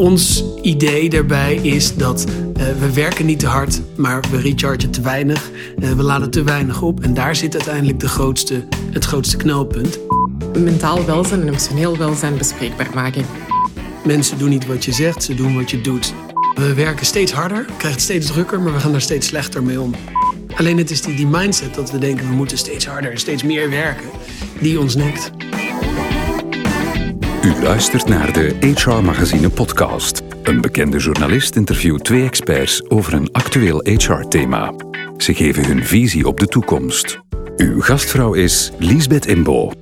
Ons idee daarbij is dat uh, we werken niet te hard, maar we rechargen te weinig. Uh, we laden te weinig op en daar zit uiteindelijk de grootste, het grootste knelpunt. Mentaal welzijn en emotioneel welzijn bespreekbaar maken. Mensen doen niet wat je zegt, ze doen wat je doet. We werken steeds harder, krijgen het steeds drukker, maar we gaan daar steeds slechter mee om. Alleen het is die, die mindset dat we denken we moeten steeds harder en steeds meer werken, die ons nekt. U luistert naar de HR Magazine podcast. Een bekende journalist interviewt twee experts over een actueel HR-thema. Ze geven hun visie op de toekomst. Uw gastvrouw is Liesbeth Imbo.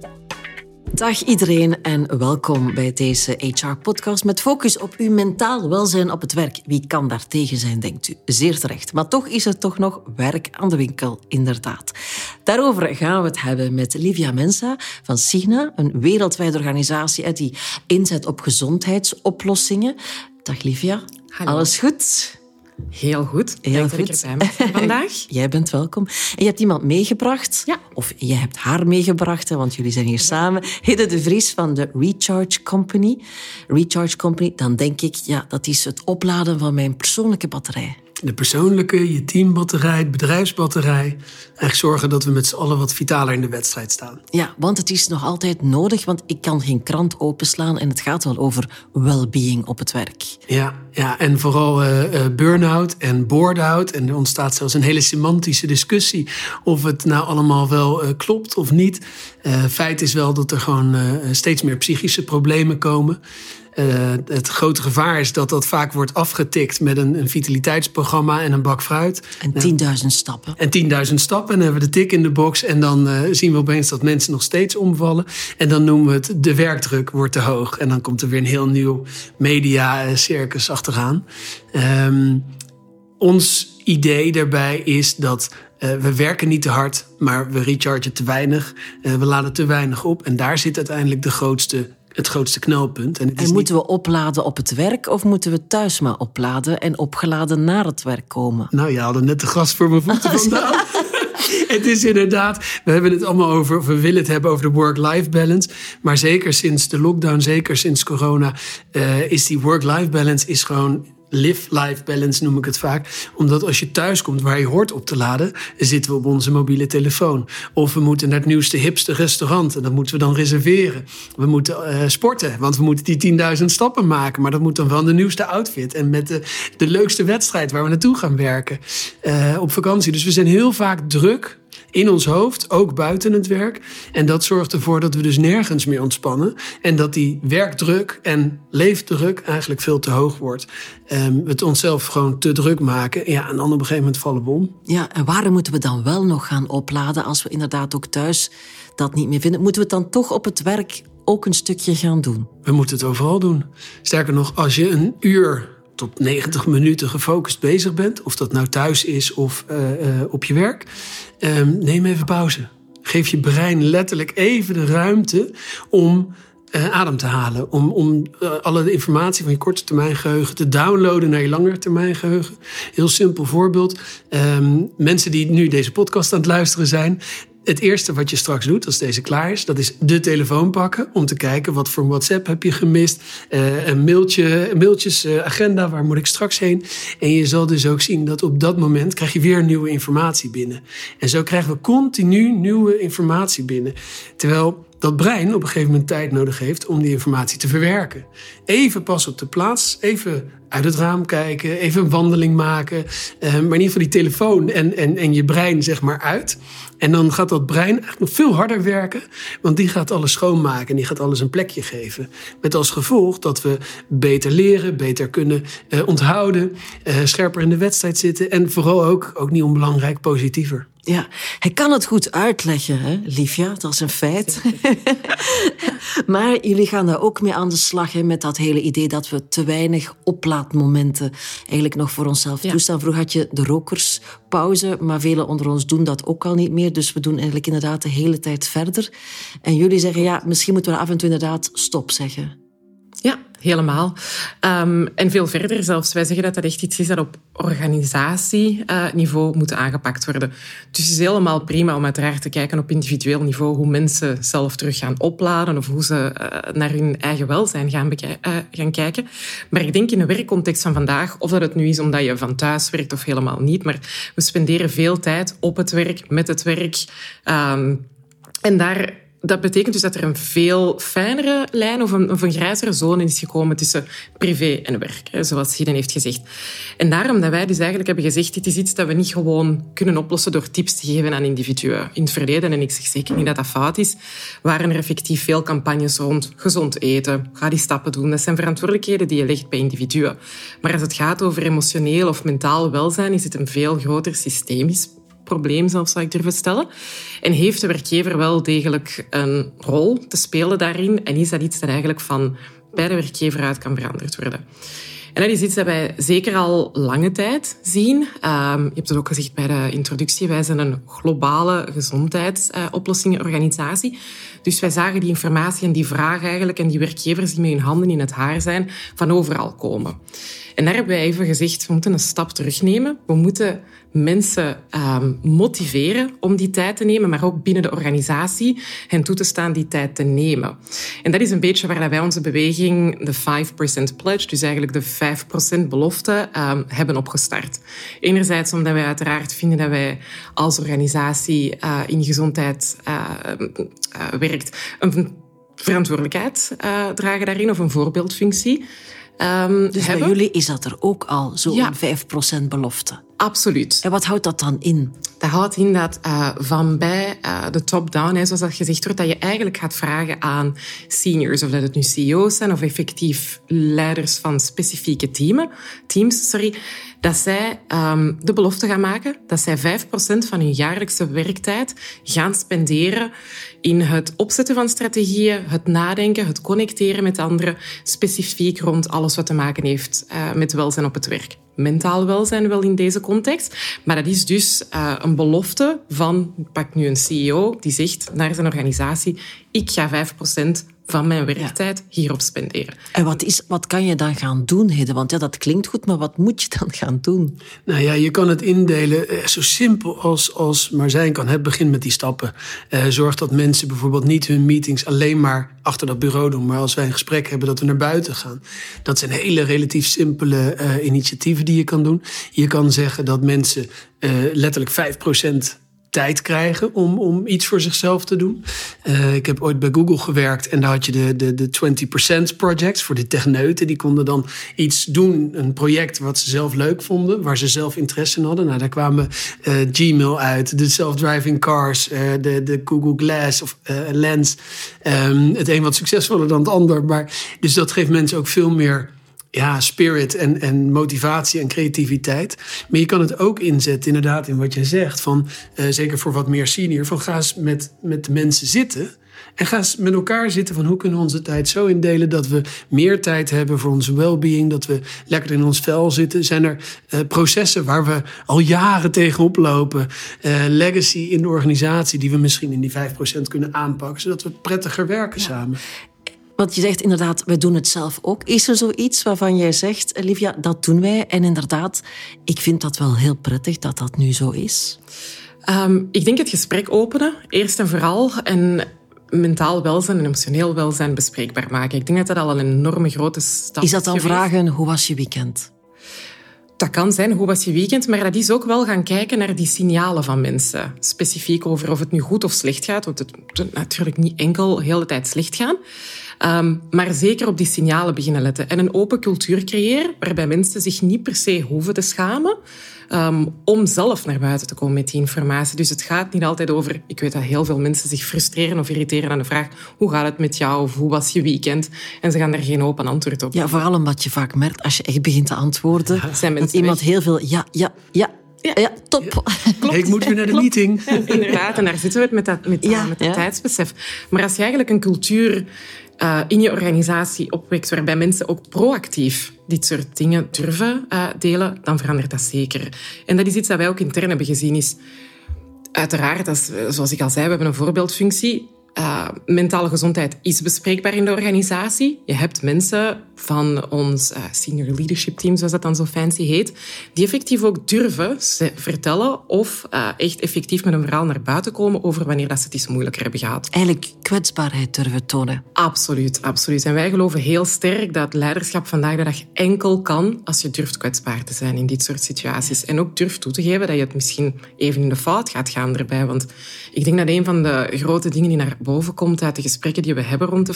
Dag iedereen en welkom bij deze HR-podcast met focus op uw mentaal welzijn op het werk. Wie kan daar tegen zijn, denkt u? Zeer terecht. Maar toch is er toch nog werk aan de winkel, inderdaad. Daarover gaan we het hebben met Livia Mensa van Signa, een wereldwijde organisatie die inzet op gezondheidsoplossingen. Dag Livia. Hallo. Alles goed? Heel goed. Heel Dank goed. dat ik erbij ben vandaag. Jij bent welkom. En je hebt iemand meegebracht. Ja. Of je hebt haar meegebracht, hè, want jullie zijn hier samen. Hidde de Vries van de Recharge Company. Recharge Company, dan denk ik, ja, dat is het opladen van mijn persoonlijke batterij. De persoonlijke, je teambatterij, het bedrijfsbatterij. Eigenlijk zorgen dat we met z'n allen wat vitaler in de wedstrijd staan. Ja, want het is nog altijd nodig, want ik kan geen krant openslaan en het gaat wel over well-being op het werk. Ja, ja en vooral uh, uh, burn-out en board-out. En er ontstaat zelfs een hele semantische discussie of het nou allemaal wel uh, klopt of niet. feit is wel dat er gewoon steeds meer psychische problemen komen. Uh, het grote gevaar is dat dat vaak wordt afgetikt met een, een vitaliteitsprogramma en een bak fruit. En 10.000 stappen. En 10.000 stappen. En dan hebben we de tik in de box. En dan uh, zien we opeens dat mensen nog steeds omvallen. En dan noemen we het de werkdruk wordt te hoog. En dan komt er weer een heel nieuw media-circus achteraan. Um, ons idee daarbij is dat uh, we werken niet te hard, maar we rechargen te weinig. Uh, we laden te weinig op. En daar zit uiteindelijk de grootste het grootste knelpunt. En, en moeten niet... we opladen op het werk of moeten we thuis maar opladen en opgeladen naar het werk komen? Nou, je hadden net de gras voor mijn voeten vandaan. het is inderdaad, we hebben het allemaal over, we willen het hebben over de work-life balance. Maar zeker sinds de lockdown, zeker sinds corona, uh, is die work-life balance is gewoon live-life balance noem ik het vaak. Omdat als je thuis komt waar je hoort op te laden, zitten we op onze mobiele telefoon. Of we moeten naar het nieuwste, hipste restaurant en dat moeten we dan reserveren. We moeten uh, sporten, want we moeten die 10.000 stappen maken. Maar dat moet dan wel de nieuwste outfit en met de, de leukste wedstrijd waar we naartoe gaan werken uh, op vakantie. Dus we zijn heel vaak druk in ons hoofd, ook buiten het werk. En dat zorgt ervoor dat we dus nergens meer ontspannen. En dat die werkdruk en leefdruk eigenlijk veel te hoog wordt. Um, het onszelf gewoon te druk maken. Ja, en dan op een gegeven moment vallen we om. Ja, en waarom moeten we dan wel nog gaan opladen als we inderdaad ook thuis dat niet meer vinden? Moeten we het dan toch op het werk ook een stukje gaan doen? We moeten het overal doen. Sterker nog, als je een uur tot 90 minuten gefocust bezig bent, of dat nou thuis is of uh, uh, op je werk, um, neem even pauze. Geef je brein letterlijk even de ruimte om uh, adem te halen. Om, om alle informatie van je korte termijn geheugen te downloaden naar je lange termijn geheugen. Heel simpel voorbeeld. Um, mensen die nu deze podcast aan het luisteren zijn, het eerste wat je straks doet als deze klaar is, dat is de telefoon pakken om te kijken wat voor WhatsApp heb je gemist, uh, een mailtje, mailtjes, uh, agenda, waar moet ik straks heen? En je zal dus ook zien dat op dat moment krijg je weer nieuwe informatie binnen. En zo krijgen we continu nieuwe informatie binnen. Terwijl dat brein op een gegeven moment tijd nodig heeft om die informatie te verwerken. Even pas op de plaats, even uit het raam kijken, even een wandeling maken. Uh, maar in ieder geval die telefoon en, en, en je brein zeg maar uit. En dan gaat dat brein eigenlijk nog veel harder werken, want die gaat alles schoonmaken en die gaat alles een plekje geven. Met als gevolg dat we beter leren, beter kunnen uh, onthouden, uh, scherper in de wedstrijd zitten en vooral ook, ook niet onbelangrijk, positiever. Ja, hij kan het goed uitleggen, hè, Livia, dat is een feit. maar jullie gaan daar ook mee aan de slag hè, met dat hele idee dat we te weinig oplaadmomenten eigenlijk nog voor onszelf ja. toestaan. Vroeger had je de rokerspauze, maar velen onder ons doen dat ook al niet meer. Dus we doen eigenlijk inderdaad de hele tijd verder. En jullie zeggen, ja, misschien moeten we af en toe inderdaad stop zeggen. Ja, helemaal. Um, en veel verder zelfs. Wij zeggen dat dat echt iets is dat op organisatieniveau moet aangepakt worden. Dus het is helemaal prima om uiteraard te kijken op individueel niveau hoe mensen zelf terug gaan opladen of hoe ze uh, naar hun eigen welzijn gaan, uh, gaan kijken. Maar ik denk in een werkcontext van vandaag, of dat het nu is omdat je van thuis werkt of helemaal niet, maar we spenderen veel tijd op het werk, met het werk. Um, en daar dat betekent dus dat er een veel fijnere lijn of een, of een grijzere zone is gekomen tussen privé en werk, zoals Hiden heeft gezegd. En daarom dat wij dus eigenlijk hebben gezegd, dit is iets dat we niet gewoon kunnen oplossen door tips te geven aan individuen. In het verleden, en ik zeg zeker niet dat dat fout is, waren er effectief veel campagnes rond gezond eten, ga die stappen doen. Dat zijn verantwoordelijkheden die je legt bij individuen. Maar als het gaat over emotioneel of mentaal welzijn, is het een veel groter systemisch probleem zelfs, zou ik durven stellen. En heeft de werkgever wel degelijk een rol te spelen daarin? En is dat iets dat eigenlijk van bij de werkgever uit kan veranderd worden? En dat is iets dat wij zeker al lange tijd zien. Um, je hebt het ook gezegd bij de introductie. Wij zijn een globale gezondheidsoplossingenorganisatie. Dus wij zagen die informatie en die vragen eigenlijk en die werkgevers die met hun handen in het haar zijn, van overal komen. En daar hebben wij even gezegd, we moeten een stap terugnemen. We moeten mensen um, motiveren om die tijd te nemen, maar ook binnen de organisatie hen toe te staan die tijd te nemen. En dat is een beetje waar wij onze beweging, de 5% Pledge, dus eigenlijk de 5% belofte, um, hebben opgestart. Enerzijds omdat wij uiteraard vinden dat wij als organisatie uh, in gezondheid uh, werkt een verantwoordelijkheid dragen daarin of een voorbeeldfunctie. Um, dus hebben. bij jullie is dat er ook al zo'n ja. 5% belofte? Absoluut. En wat houdt dat dan in? Dat houdt in dat uh, van bij uh, de top-down, zoals dat gezegd wordt, dat je eigenlijk gaat vragen aan seniors, of dat het nu CEO's zijn of effectief leiders van specifieke teams, sorry, dat zij um, de belofte gaan maken dat zij 5% van hun jaarlijkse werktijd gaan spenderen in het opzetten van strategieën, het nadenken, het connecteren met anderen, specifiek rond alles wat te maken heeft uh, met welzijn op het werk mentaal welzijn wel in deze context. Maar dat is dus uh, een belofte van, pak nu een CEO, die zegt naar zijn organisatie, ik ga 5% van mijn werktijd hierop spenderen. En wat, is, wat kan je dan gaan doen, Hede? Want ja, dat klinkt goed, maar wat moet je dan gaan doen? Nou ja, je kan het indelen eh, zo simpel als, als maar zijn kan. Het begint met die stappen. Uh, zorg dat mensen bijvoorbeeld niet hun meetings alleen maar achter dat bureau doen, maar als wij een gesprek hebben, dat we naar buiten gaan. Dat zijn hele relatief simpele uh, initiatieven die je kan doen. Je kan zeggen dat mensen uh, letterlijk 5% tijd krijgen om, om iets voor zichzelf te doen. Uh, ik heb ooit bij Google gewerkt en daar had je de, de, de 20% projects voor de techneuten. Die konden dan iets doen, een project wat ze zelf leuk vonden, waar ze zelf interesse in hadden. Nou, daar kwamen uh, Gmail uit, de self-driving cars, uh, de, de Google Glass of Lens. Um, het een wat succesvoller dan het ander. Maar, dus dat geeft mensen ook veel meer ja, spirit en, en motivatie en creativiteit. Maar je kan het ook inzetten, inderdaad, in wat je zegt. Van, uh, zeker voor wat meer senior. Van ga eens met, met de mensen zitten. En ga eens met elkaar zitten van hoe kunnen we onze tijd zo indelen dat we meer tijd hebben voor onze well-being, dat we lekker in ons vel zitten. Zijn er uh, processen waar we al jaren tegenop lopen, uh, legacy in de organisatie die we misschien in die 5% kunnen aanpakken, zodat we prettiger werken ja. samen. Want je zegt inderdaad, we doen het zelf ook. Is er zoiets waarvan jij zegt, Olivia, dat doen wij? En inderdaad, ik vind dat wel heel prettig dat dat nu zo is. Um, ik denk het gesprek openen, eerst en vooral. En mentaal welzijn en emotioneel welzijn bespreekbaar maken. Ik denk dat dat al een enorme grote stap is. Is dat dan vragen, hoe was je weekend? Dat kan zijn, hoe was je weekend? Maar dat is ook wel gaan kijken naar die signalen van mensen. Specifiek over of het nu goed of slecht gaat. Want het moet natuurlijk niet enkel de hele tijd slecht gaan. Um, maar zeker op die signalen beginnen letten. En een open cultuur creëren waarbij mensen zich niet per se hoeven te schamen. Um, om zelf naar buiten te komen met die informatie. Dus het gaat niet altijd over... Ik weet dat heel veel mensen zich frustreren of irriteren aan de vraag hoe gaat het met jou of hoe was je weekend? En ze gaan daar geen open antwoord op. Ja, vooral omdat je vaak merkt als je echt begint te antwoorden... Ja, zijn dat iemand heel veel ja, ja, ja, ja, ja, top. Klopt. ik moet weer naar de klopt. meeting. Ja, inderdaad, en daar zitten we het met dat, met, ja, met dat tijdsbesef. Maar als je eigenlijk een cultuur uh, in je organisatie opwekt, waarbij mensen ook proactief dit soort dingen durven uh, delen, dan verandert dat zeker. En dat is iets dat wij ook intern hebben gezien. Is uiteraard, als, zoals ik al zei, we hebben een voorbeeldfunctie. Uh, mentale gezondheid is bespreekbaar in de organisatie. Je hebt mensen van ons uh, senior leadership team, zoals dat dan zo fancy heet, die effectief ook durven vertellen of uh, echt effectief met een verhaal naar buiten komen over wanneer dat ze het iets moeilijker hebben gehad. Eigenlijk kwetsbaarheid durven tonen. Absoluut, absoluut. En wij geloven heel sterk dat leiderschap vandaag de dag enkel kan als je durft kwetsbaar te zijn in dit soort situaties. En ook durft toe te geven dat je het misschien even in de fout gaat gaan erbij. Want ik denk dat een van de grote dingen die naar boven komt uit de gesprekken die we hebben rond de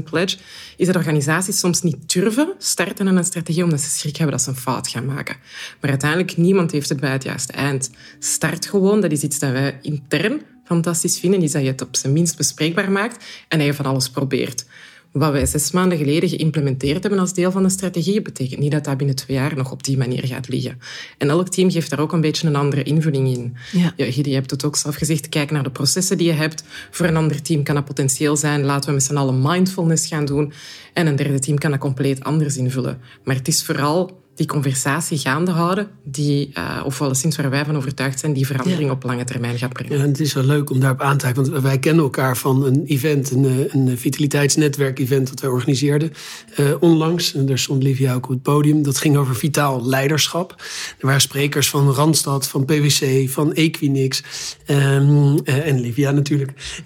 5% pledge, is dat organisaties soms niet durven starten aan een strategie omdat ze schrik hebben dat ze een fout gaan maken. Maar uiteindelijk, niemand heeft het bij het juiste eind. Start gewoon, dat is iets dat wij intern fantastisch vinden, is dat je het op zijn minst bespreekbaar maakt en dat je van alles probeert. Wat wij zes maanden geleden geïmplementeerd hebben als deel van de strategie, betekent niet dat dat binnen twee jaar nog op die manier gaat liggen. En elk team geeft daar ook een beetje een andere invulling in. Ja. je hebt het ook zelf gezegd, kijk naar de processen die je hebt. Voor een ander team kan dat potentieel zijn, laten we met z'n allen mindfulness gaan doen. En een derde team kan dat compleet anders invullen. Maar het is vooral die conversatie gaande houden, die, uh, of sinds waar wij van overtuigd zijn, die verandering op lange termijn gaat brengen. Ja, het is wel leuk om daarop aan te haken, want wij kennen elkaar van een event, een, eh, een vitaliteitsnetwerk-event dat wij organiseerden uh, onlangs. En daar stond Livia ook op het podium. Dat ging over vitaal leiderschap. Er waren sprekers van Randstad, van PwC, van Equinix um, en Livia natuurlijk.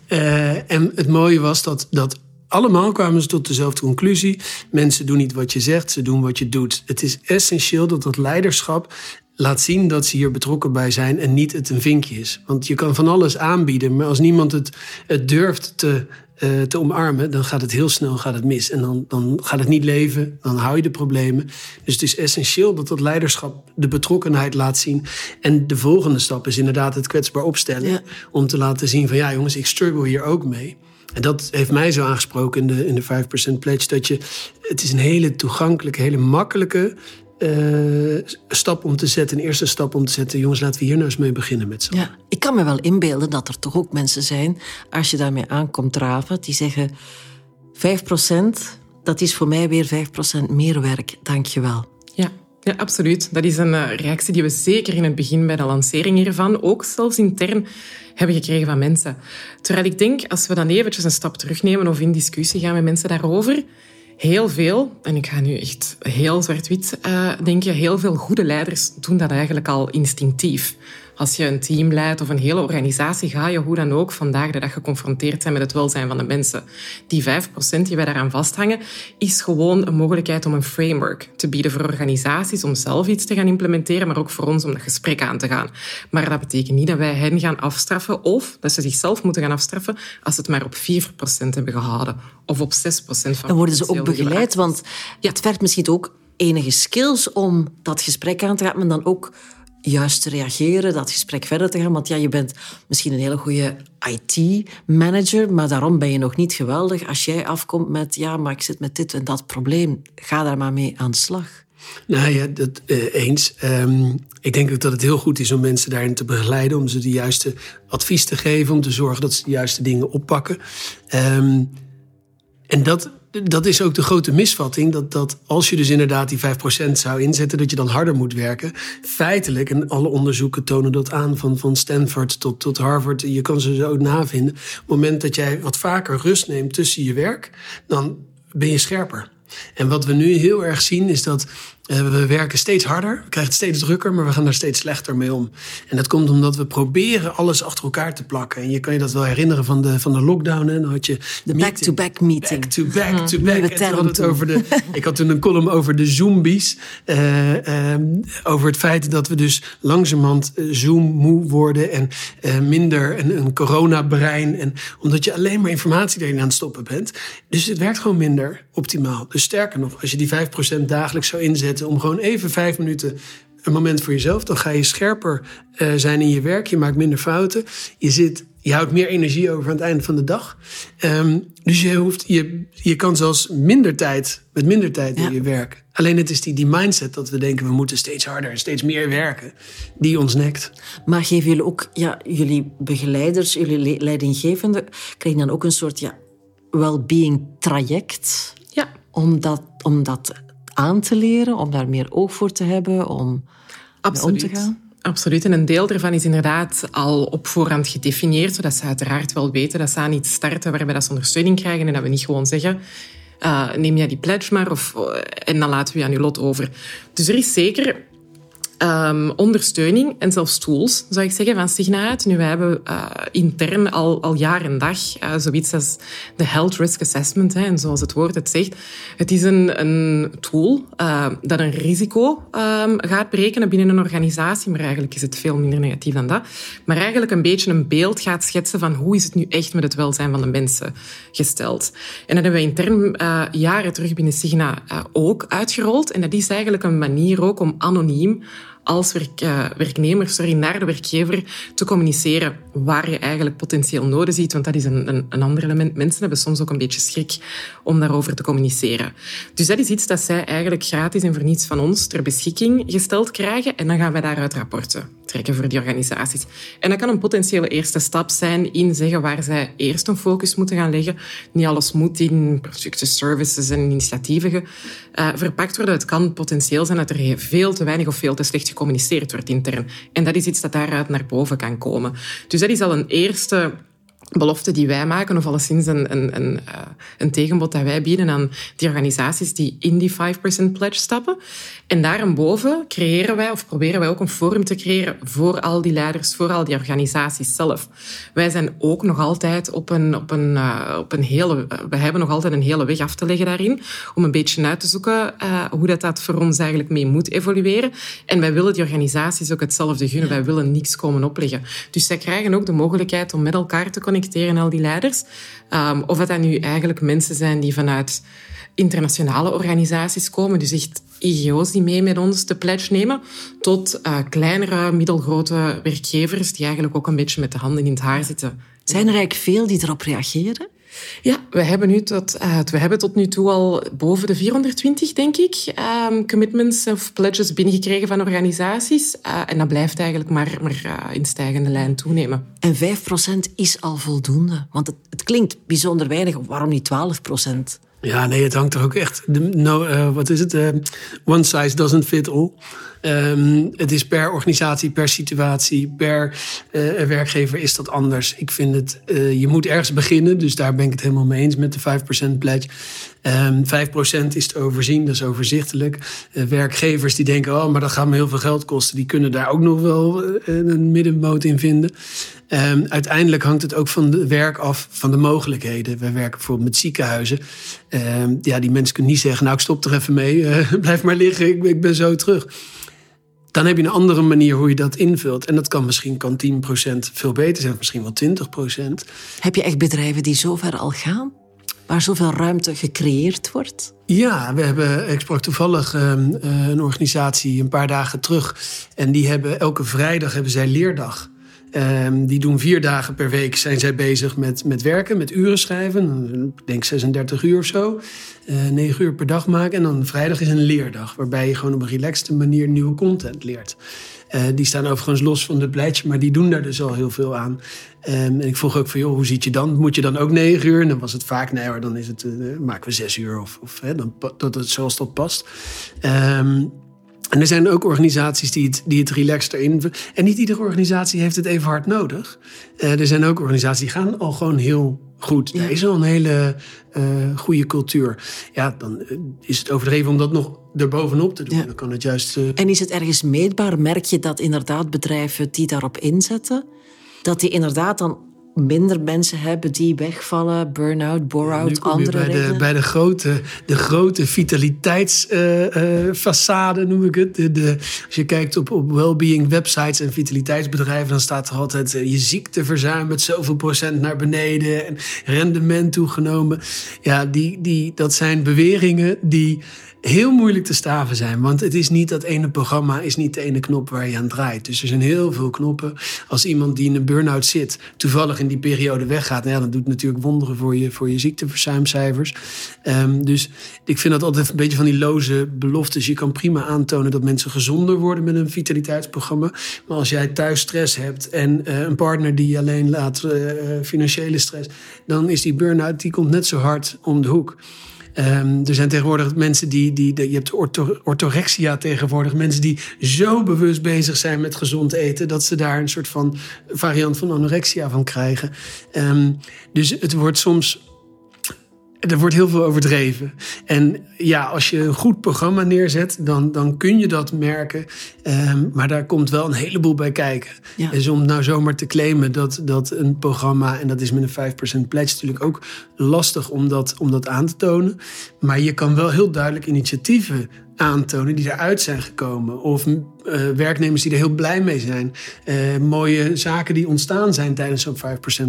en het mooie was dat, dat allemaal kwamen ze tot dezelfde conclusie. Mensen doen niet wat je zegt, ze doen wat je doet. Het is essentieel dat dat leiderschap laat zien dat ze hier betrokken bij zijn en niet het een vinkje is. Want je kan van alles aanbieden, maar als niemand het, het durft te, uh, te omarmen, dan gaat het heel snel gaat het mis. En dan, dan gaat het niet leven, dan hou je de problemen. Dus het is essentieel dat dat leiderschap de betrokkenheid laat zien. En de volgende stap is inderdaad het kwetsbaar opstellen. Om te laten zien van ja jongens, ik struggle hier ook mee. En dat heeft mij zo aangesproken in de, in de 5% pledge. Dat je, het is een hele toegankelijke, hele makkelijke uh, stap om te zetten. Een eerste stap om te zetten. Jongens, laten we hier nou eens mee beginnen met z'n ja, Ik kan me wel inbeelden dat er toch ook mensen zijn, als je daarmee aankomt draven, die zeggen 5%, dat is voor mij weer 5% meer werk. Dank je wel. Ja. Absoluut. Dat is een eh, reactie die we zeker in het begin bij de lancering hiervan, ook zelfs intern, hebben gekregen van mensen. Terwijl ik denk, als we dan eventjes een stap terugnemen of in discussie gaan met mensen daarover, heel veel, en ik ga nu echt heel zwart-wit uh, denken, heel veel goede leiders doen dat eigenlijk al instinctief. Als je een team leidt of een hele organisatie, ga je hoe dan ook vandaag de dag geconfronteerd zijn met het welzijn van de mensen. Die 5% die wij daaraan vasthangen, is gewoon een mogelijkheid om een framework te bieden voor organisaties om zelf iets te gaan implementeren, maar ook voor ons om dat gesprek aan te gaan. Maar dat betekent niet dat wij hen gaan afstraffen of dat ze zichzelf moeten gaan afstraffen als ze het maar op 4% hebben gehouden of op 6% van Dan worden ze ook begeleid, want het vergt misschien ook enige skills om dat gesprek aan te gaan, maar dan ook juist te reageren, dat gesprek verder te gaan. Want ja, je bent misschien een hele goede IT-manager, maar daarom ben je nog niet geweldig als jij afkomt met ja, maar ik zit met dit en dat probleem. Ga daar maar mee aan de slag. Nou ja, dat uh, eens. Um, ik denk ook dat het heel goed is om mensen daarin te begeleiden, om ze de juiste advies te geven, om te zorgen dat ze de juiste dingen oppakken. Um, en dat, dat is ook de grote misvatting. Dat, dat als je dus inderdaad die 5% zou inzetten, dat je dan harder moet werken. Feitelijk, en alle onderzoeken tonen dat aan, van, van Stanford tot, tot Harvard, je kan ze zo navinden. Op het moment dat jij wat vaker rust neemt tussen je werk, dan ben je scherper. En wat we nu heel erg zien is dat we werken steeds harder, we krijgen het steeds drukker, maar we gaan daar steeds slechter mee om. En dat komt omdat we proberen alles achter elkaar te plakken. En je kan je dat wel herinneren van de, van de lockdown. Hè? Dan had je de back-to-back meeting. Back-to-back to back. Het over de, ik had toen een column over de zombies. Uh, uh, over het feit dat we dus langzamerhand uh, zoom moe worden en uh, minder een, een coronabrein. En omdat je alleen maar informatie erin aan het stoppen bent. Dus het werkt gewoon minder optimaal. Dus sterker nog, als je die 5% dagelijks zou inzetten om gewoon even vijf minuten een moment voor jezelf. Dan ga je scherper uh, zijn in je werk. Je maakt minder fouten. Je, zit, je houdt meer energie over aan het einde van de dag. Um, dus je, hoeft, je, je kan zelfs minder tijd, met minder tijd in je werk. Alleen het is die, die mindset dat we denken we moeten steeds harder en steeds meer werken. Die ons nekt. Maar geven jullie ook, ja, jullie begeleiders, jullie leidinggevenden, krijgen dan ook een soort ja, well-being traject? Ja. Om dat, om dat aan te leren, om daar meer oog voor te hebben, om om te gaan? Absoluut. En een deel daarvan is inderdaad al op voorhand gedefinieerd, zodat ze uiteraard wel weten dat ze aan iets starten waarbij dat ze ondersteuning krijgen en dat we niet gewoon zeggen uh, neem jij die pledge maar of, en dan laten we je aan je lot over. Dus er is zeker um, ondersteuning en zelfs tools, zou ik zeggen, van Signa uit. Nu, wij hebben uh, intern al, al jaar en dag uh, zoiets als de Health Risk Assessment. Hè, en zoals het woord het zegt, het is een, een tool uh, dat een risico um, gaat berekenen binnen een organisatie. Maar eigenlijk is het veel minder negatief dan dat. Maar eigenlijk een beetje een beeld gaat schetsen van hoe is het nu echt met het welzijn van de mensen gesteld. En dat hebben we intern jaren terug binnen Signa ook uitgerold. En dat is eigenlijk een manier ook om anoniem als werk, uh, werknemer sorry, naar de werkgever te communiceren waar je eigenlijk potentieel noden ziet. Want dat is een, een, een ander element. Mensen hebben soms ook een beetje schrik om daarover te communiceren. Dus dat is iets dat zij eigenlijk gratis en voor niets van ons ter beschikking gesteld krijgen. En dan gaan wij daaruit rapporten trekken voor die organisaties. En dat kan een potentiële eerste stap zijn in zeggen waar zij eerst een focus moeten gaan leggen. Niet alles moet in producten, services en initiatieven uh, verpakt worden. Het kan potentieel zijn dat er veel te weinig of veel te slecht gecommuniceerd wordt intern. En dat is iets dat daaruit naar boven kan komen. Dus dat is al een eerste belofte die wij maken, of alleszins een, een, een, uh, een tegenbod dat wij bieden aan die organisaties die in die 5% pledge stappen. En daarboven creëren wij, of proberen wij ook een forum te creëren voor al die leiders, voor al die organisaties zelf. Wij zijn ook nog altijd op een, op een, uh, op een hele, we hebben nog altijd een hele weg af te leggen daarin, om een beetje uit te zoeken uh, hoe dat, dat voor ons eigenlijk mee moet evolueren. En wij willen die organisaties ook hetzelfde gunnen. Wij willen niks komen opleggen. Dus zij krijgen ook de mogelijkheid om met elkaar te connecteren, al die leiders. Um, of dat nu eigenlijk mensen zijn die vanuit internationale organisaties komen, dus echt IGO's die mee met ons de pledge nemen, tot uh, kleinere, middelgrote werkgevers die eigenlijk ook een beetje met de handen in het haar zitten. Zijn er eigenlijk veel die erop reageren? Ja, we hebben, nu tot, uh, we hebben tot nu toe al boven de 420, denk ik, um, commitments of pledges binnengekregen van organisaties. Uh, en dat blijft eigenlijk maar, maar uh, in stijgende lijn toenemen. En 5% is al voldoende? Want het, het klinkt bijzonder weinig. Waarom niet 12%? Ja, nee, het hangt er ook echt. No, uh, wat is het? Uh, one size doesn't fit all. Um, het is per organisatie, per situatie, per uh, werkgever is dat anders. Ik vind het, je moet ergens beginnen, dus daar ben ik het helemaal mee eens met de 5% pledge. Um, ehm, 5% is te overzien, dat is overzichtelijk. werkgevers die denken, oh, maar dat gaat me heel veel geld kosten, die kunnen daar ook nog wel een middenmoot in vinden. Um, uiteindelijk hangt het ook van het werk af, van de mogelijkheden. We werken bijvoorbeeld met ziekenhuizen. Ja, die mensen kunnen niet zeggen, nou ik stop er even mee, blijf maar liggen, ik, ik, ben zo terug. Dan heb je een andere manier hoe je dat invult. En dat kan misschien kan 10% veel beter zijn, misschien wel 20%. Heb je echt bedrijven die zover al gaan? Waar zoveel ruimte gecreëerd wordt? Ja, we hebben, ik sprak toevallig um, een organisatie een paar dagen terug. En die hebben elke vrijdag hebben zij leerdag. Um, die doen vier dagen per week zijn zij bezig met, met werken, met uren schrijven. Ik denk 36 uur of zo. Uh, eh, 9 uur per dag maken. En dan vrijdag is een leerdag. Waarbij je gewoon op een relaxte manier nieuwe content leert. Uh, die staan overigens los van de pleitje, maar die doen daar dus al heel veel aan. Um, en ik vroeg ook van, joh, hoe ziet je dan? Moet je dan ook negen uur? En dan was het vaak, nee hoor, dan is het, uh, maken we zes uur of, of hè, dan, dat het zoals dat past. Um, en er zijn ook organisaties die het, die het relaxed erin. En niet iedere organisatie heeft het even hard nodig. Uh, er zijn ook organisaties die gaan al gewoon heel goed. Ja. Er is al een hele uh, goede cultuur. Ja, dan eh, is het overdreven om dat nog erbovenop te doen. Ja. Dan kan het juist. En is het ergens meetbaar? Merk je dat inderdaad bedrijven die daarop inzetten, dat die inderdaad dan minder mensen hebben die wegvallen, burn-out, bore-out, ja, andere bij de, bij de grote, de grote vitaliteitsfaçade uh, uh, noem ik het. De, de, als je kijkt op, op well-being websites en vitaliteitsbedrijven, dan staat er altijd uh, je ziekteverzuim met zoveel procent naar beneden en rendement toegenomen. Ja, die, die, dat zijn beweringen die heel moeilijk te staven zijn. Want het is niet dat ene programma, is niet de ene knop waar je aan draait. Dus er zijn heel veel knoppen. Als iemand die in een burn-out zit, toevallig die periode weggaat, nou ja, dan doet natuurlijk wonderen voor je, voor je ziekteverzuimcijfers. Um, dus ik vind dat altijd een beetje van die loze beloftes. Je kan prima aantonen dat mensen gezonder worden met een vitaliteitsprogramma. Maar als jij thuis stress hebt en uh, een partner die je alleen laat, uh, financiële stress, dan is die burn-out, die komt net zo hard om de hoek. Ehm, er zijn tegenwoordig mensen die, die, je hebt orthorexia tegenwoordig, mensen die zo bewust bezig zijn met gezond eten dat ze daar een soort van variant van anorexia van krijgen. Um, dus het wordt soms er wordt heel veel overdreven. En ja, als je een goed programma neerzet, dan, dan kun je dat merken. Um, maar daar komt wel een heleboel bij kijken. Ja. Dus om nou zomaar te claimen dat, dat een programma, en dat is met een 5% pledge natuurlijk ook lastig om dat, om dat aan te tonen. Maar je kan wel heel duidelijk initiatieven aantonen die eruit zijn gekomen. Of uh, werknemers die er heel blij mee zijn. Uh, mooie zaken die ontstaan zijn tijdens zo'n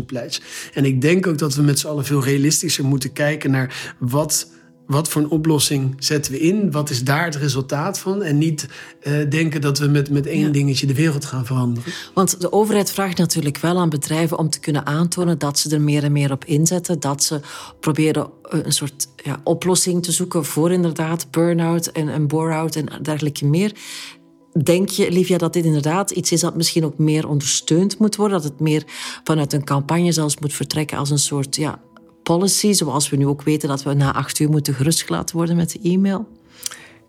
5% pledge. En ik denk ook dat we met z'n allen veel realistischer moeten kijken naar wat wat voor een oplossing zetten we in? Wat is daar het resultaat van? En niet uh, denken dat we met, met één dingetje de wereld gaan veranderen. Want de overheid vraagt natuurlijk wel aan bedrijven om te kunnen aantonen dat ze er meer en meer op inzetten. Dat ze proberen eh, een soort ja, oplossing te zoeken voor inderdaad burn-out en, en bore-out en dergelijke meer. Denk je, Livia, dat dit inderdaad iets is dat misschien ook meer ondersteund moet worden? Dat het meer vanuit een campagne zelfs moet vertrekken als een soort ja, policy, zoals we nu ook weten dat we na acht uur moeten gerustgelaten worden met de e-mail?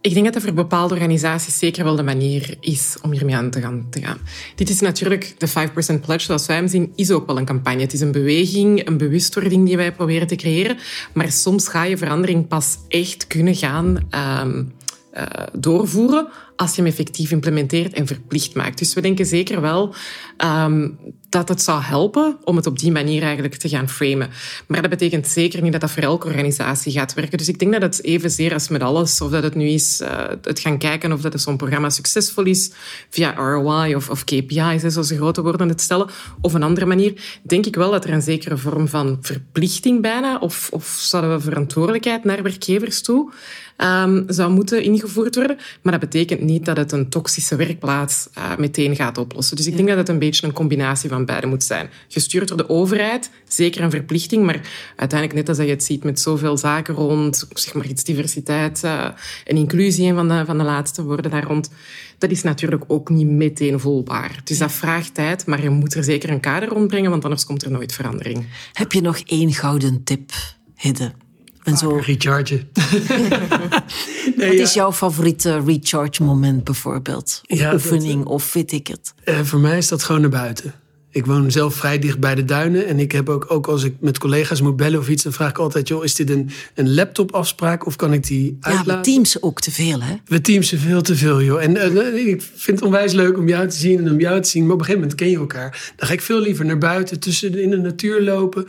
Ik denk dat dat voor bepaalde organisaties zeker wel de manier is om hiermee aan te gaan. Dit is natuurlijk de 5% Pledge, zoals wij hem zien, is ook wel een campagne. Het is een beweging, een bewustwording die wij proberen te creëren. Maar soms ga je verandering pas echt kunnen gaan um, uh, doorvoeren als je hem effectief implementeert en verplicht maakt. Dus we denken zeker wel um, dat het zou helpen om het op die manier eigenlijk te gaan framen. Maar dat betekent zeker niet dat dat voor elke organisatie gaat werken. Dus ik denk dat het evenzeer als met alles, of dat het nu is uh, het gaan kijken of dat zo'n programma succesvol is via ROI of, of KPI's, zoals de grote woorden het stellen, of een andere manier, denk ik wel dat er een zekere vorm van verplichting bijna, of, of zouden we verantwoordelijkheid naar werkgevers toe, um, zou moeten ingevoerd worden. Maar dat betekent niet dat het een toxische werkplaats uh, meteen gaat oplossen. Dus ik denk dat het een beetje een combinatie van beide moet zijn. Gestuurd door de overheid, zeker een verplichting, maar uiteindelijk, net als je het ziet met zoveel zaken rond, zeg maar iets diversiteit uh, en inclusie, een van de, van de laatste woorden daar rond, dat is natuurlijk ook niet meteen volbaar. Dus dat vraagt tijd, maar je moet er zeker een kader rondbrengen, want anders komt er nooit verandering. Heb je nog één gouden tip, Hidde? En zo... Rechargen. nee, Wat is jouw favoriete recharge moment bijvoorbeeld? Of ja, oefening, of weet ik het? Uh, voor mij is dat gewoon naar buiten. Ik woon zelf vrij dicht bij de duinen. En ik heb ook, ook als ik met collega's moet bellen of iets, dan vraag ik altijd: joh, is dit een, een laptopafspraak of kan ik die uitlaten? Ja, we teamsen ook te veel, hè? We teamsen veel te veel, joh. En uh, ik vind het onwijs leuk om jou te zien en om jou te zien. Maar op een gegeven moment ken je elkaar. Dan ga ik veel liever naar buiten, tussen in de natuur lopen.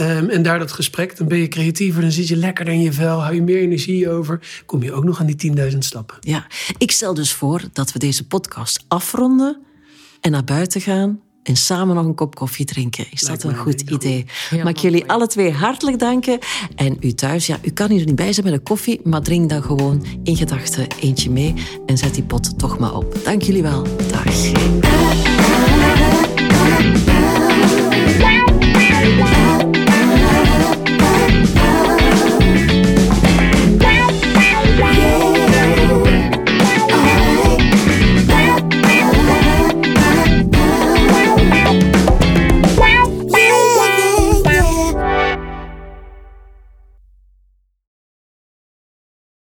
Um, en daar dat gesprek, dan ben je creatiever. Dan zit je lekkerder in je vel, hou je meer energie over. Kom je ook nog aan die 10.000 stappen. Ja, ik stel dus voor dat we deze podcast afronden en naar buiten gaan en samen nog een kop koffie drinken. Is dat een goed idee? Mag ik jullie alle twee hartelijk danken. En u thuis, ja, u kan hier niet bij zijn met een koffie, maar drink dan gewoon in gedachten eentje mee en zet die pot toch maar op. Dank jullie wel. Dag.